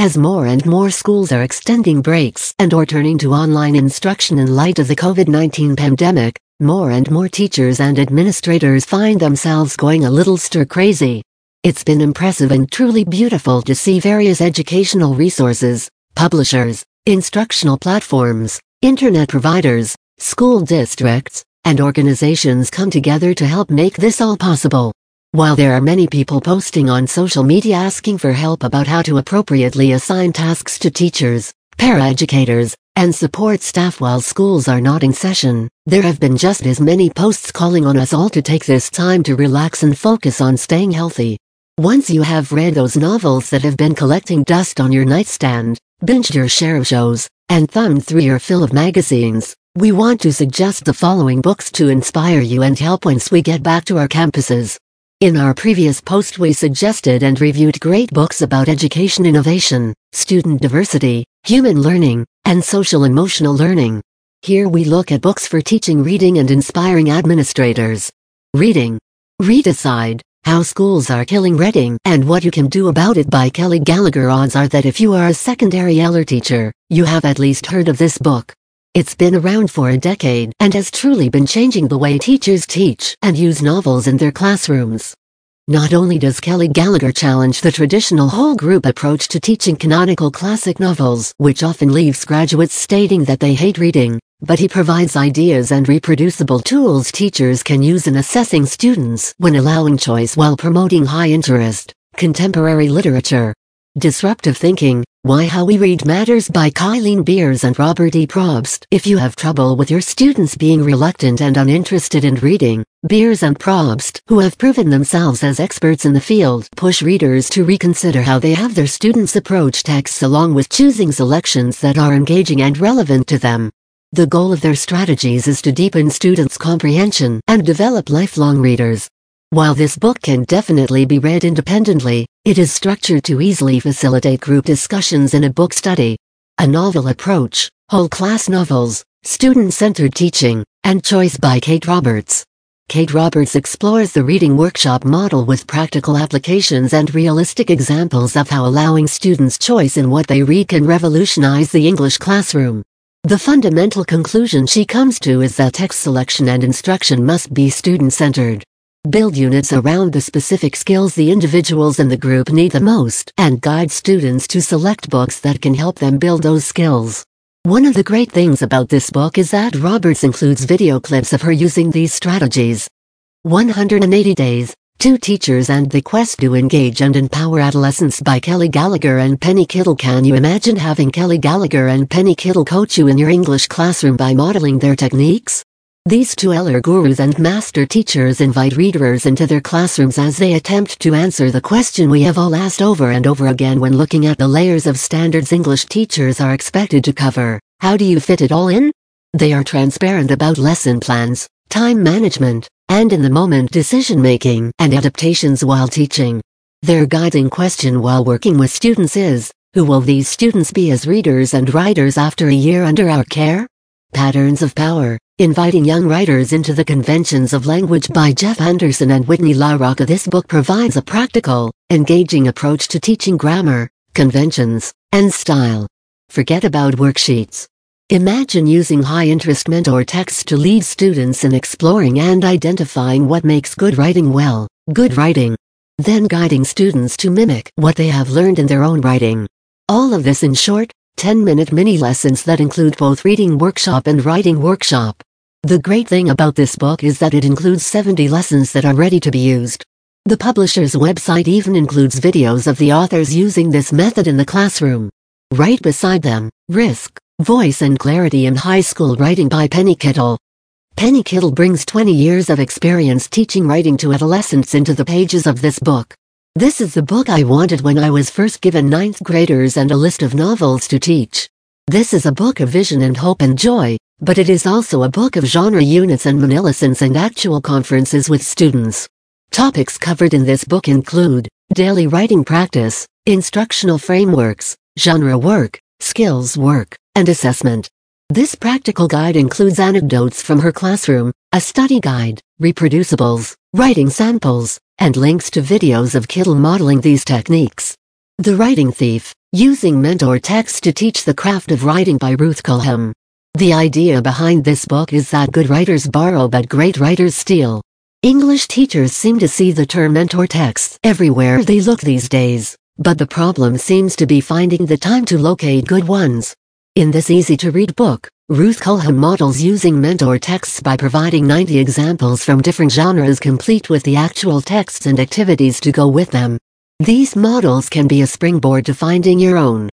As more and more schools are extending breaks and or turning to online instruction in light of the COVID-19 pandemic, more and more teachers and administrators find themselves going a little stir crazy. It's been impressive and truly beautiful to see various educational resources, publishers, instructional platforms, internet providers, school districts, and organizations come together to help make this all possible. While there are many people posting on social media asking for help about how to appropriately assign tasks to teachers, paraeducators, and support staff while schools are not in session, there have been just as many posts calling on us all to take this time to relax and focus on staying healthy. Once you have read those novels that have been collecting dust on your nightstand, binged your share of shows, and thumbed through your fill of magazines, we want to suggest the following books to inspire you and help once we get back to our campuses. In our previous post we suggested and reviewed great books about education innovation, student diversity, human learning, and social emotional learning. Here we look at books for teaching reading and inspiring administrators. Reading. Readicide, How Schools Are Killing Reading and What You Can Do About It by Kelly Gallagher Odds are that if you are a secondary ELA teacher, you have at least heard of this book. It's been around for a decade and has truly been changing the way teachers teach and use novels in their classrooms. Not only does Kelly Gallagher challenge the traditional whole group approach to teaching canonical classic novels, which often leaves graduates stating that they hate reading, but he provides ideas and reproducible tools teachers can use in assessing students when allowing choice while promoting high interest, contemporary literature, Disrupting Thinking, why How We Read Matters by Kylene Beers and Robert E. Probst. If you have trouble with your students being reluctant and uninterested in reading, Beers and Probst, who have proven themselves as experts in the field, push readers to reconsider how they have their students approach texts along with choosing selections that are engaging and relevant to them. The goal of their strategies is to deepen students' comprehension and develop lifelong readers. While this book can definitely be read independently, it is structured to easily facilitate group discussions in a book study. A novel approach, whole class novels, student-centered teaching, and choice by Kate Roberts. Kate Roberts explores the reading workshop model with practical applications and realistic examples of how allowing students choice in what they read can revolutionize the English classroom. The fundamental conclusion she comes to is that text selection and instruction must be student-centered. Build units around the specific skills the individuals in the group need the most and guide students to select books that can help them build those skills. One of the great things about this book is that Roberts includes video clips of her using these strategies. 180 Days, Two Teachers and the Quest to Engage and Empower Adolescents by Kelly Gallagher and Penny Kittle Can you imagine having Kelly Gallagher and Penny Kittle coach you in your English classroom by modeling their techniques? These two ELA gurus and master teachers invite readers into their classrooms as they attempt to answer the question we have all asked over and over again when looking at the layers of standards English teachers are expected to cover. How do you fit it all in? They are transparent about lesson plans, time management, and in the moment decision making and adaptations while teaching. Their guiding question while working with students is, who will these students be as readers and writers after a year under our care? Patterns of Power, Inviting Young Writers into the Conventions of Language by Jeff Anderson and Whitney LaRocca This book provides a practical, engaging approach to teaching grammar, conventions, and style. Forget about worksheets. Imagine using high-interest mentor texts to lead students in exploring and identifying what makes good writing well, good writing. Then guiding students to mimic what they have learned in their own writing. All of this in short, 10-minute mini lessons that include both reading workshop and writing workshop. The great thing about this book is that it includes 70 lessons that are ready to be used. The publisher's website even includes videos of the authors using this method in the classroom. Write Beside Them, Risk, Voice and Clarity in High School Writing by Penny Kittle. Penny Kittle brings 20 years of experience teaching writing to adolescents into the pages of this book. This is the book I wanted when I was first given ninth graders and a list of novels to teach. This is a book of vision and hope and joy, but it is also a book of genre units and manilessons and actual conferences with students. Topics covered in this book include daily writing practice, instructional frameworks, genre work, skills work, and assessment. This practical guide includes anecdotes from her classroom, a study guide, reproducibles, writing samples, and links to videos of Kittle modeling these techniques. The Writing Thief, Using Mentor Text to Teach the Craft of Writing by Ruth Culham. The idea behind this book is that good writers borrow but great writers steal. English teachers seem to see the term mentor text everywhere they look these days, but the problem seems to be finding the time to locate good ones. In this easy-to-read book, Ruth Culham models using mentor texts by providing 90 examples from different genres complete with the actual texts and activities to go with them. These models can be a springboard to finding your own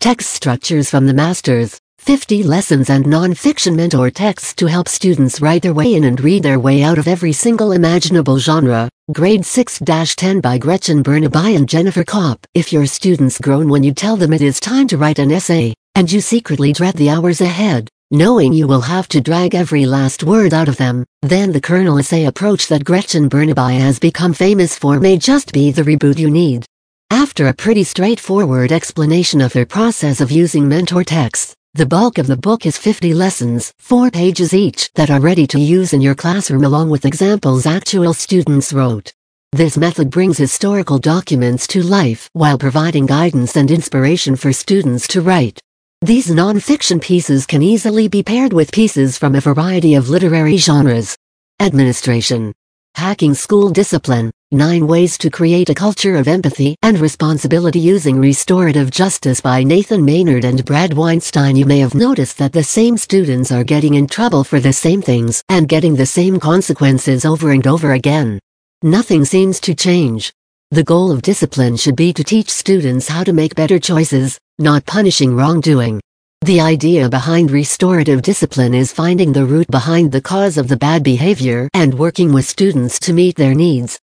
text structures from the masters, 50 lessons and non-fiction mentor texts to help students write their way in and read their way out of every single imaginable genre. Grade 6-10 by Gretchen Bernabei and Jennifer Koppe. If your students groan when you tell them it is time to write an essay, and you secretly dread the hours ahead, knowing you will have to drag every last word out of them, then the kernel essay approach that Gretchen Bernabei has become famous for may just be the reboot you need. After a pretty straightforward explanation of their process of using mentor texts, the bulk of the book is 50 lessons, 4 pages each, that are ready to use in your classroom along with examples actual students wrote. This method brings historical documents to life while providing guidance and inspiration for students to write. These non-fiction pieces can easily be paired with pieces from a variety of literary genres. Administration. Hacking School Discipline 9 Ways to Create a Culture of Empathy and Responsibility Using Restorative Justice by Nathan Maynard and Brad Weinstein. You may have noticed that the same students are getting in trouble for the same things and getting the same consequences over and over again. Nothing seems to change. The goal of discipline should be to teach students how to make better choices, not punishing wrongdoing. The idea behind restorative discipline is finding the root behind the cause of the bad behavior and working with students to meet their needs.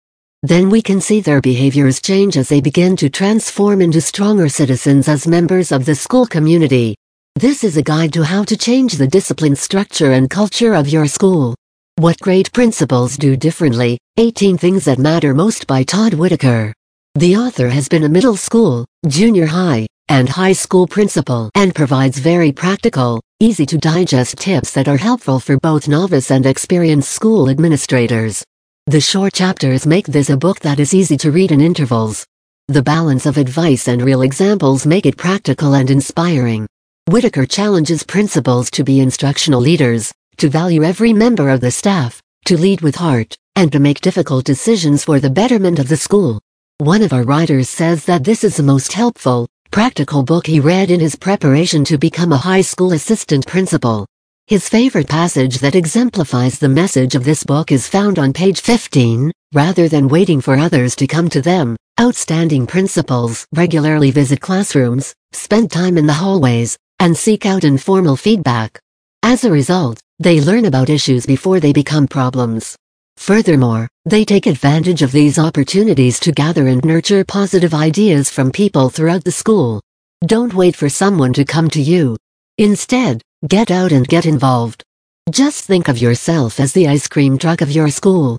Then we can see their behaviors change as they begin to transform into stronger citizens as members of the school community. This is a guide to how to change the discipline structure and culture of your school. What great principals do differently, 18 Things That Matter Most by Todd Whitaker. The author has been a middle school, junior high, and high school principal and provides very practical, easy to digest tips that are helpful for both novice and experienced school administrators. The short chapters make this a book that is easy to read in intervals. The balance of advice and real examples make it practical and inspiring. Whitaker challenges principals to be instructional leaders, to value every member of the staff, to lead with heart, and to make difficult decisions for the betterment of the school. One of our writers says that this is the most helpful, practical book he read in his preparation to become a high school assistant principal. His favorite passage that exemplifies the message of this book is found on page 15, rather than waiting for others to come to them. Outstanding principals regularly visit classrooms, spend time in the hallways, and seek out informal feedback. As a result, they learn about issues before they become problems. Furthermore, they take advantage of these opportunities to gather and nurture positive ideas from people throughout the school. Don't wait for someone to come to you. Instead, Get out and get involved. Just think of yourself as the ice cream truck of your school.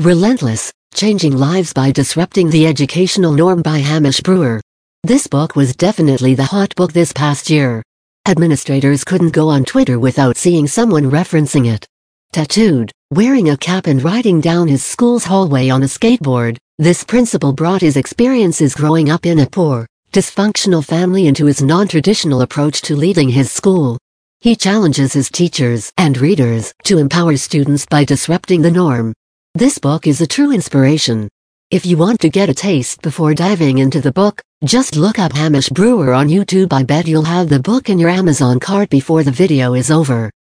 Relentless, Changing Lives by Disrupting the Educational Norm by Hamish Brewer. This book was definitely the hot book this past year. Administrators couldn't go on Twitter without seeing someone referencing it. Tattooed, wearing a cap and riding down his school's hallway on a skateboard, this principal brought his experiences growing up in a poor, dysfunctional family into his non-traditional approach to leading his school. He challenges his teachers and readers to empower students by disrupting the norm. This book is a true inspiration. If you want to get a taste before diving into the book, just look up Hamish Brewer on YouTube I bet you'll have the book in your Amazon cart before the video is over.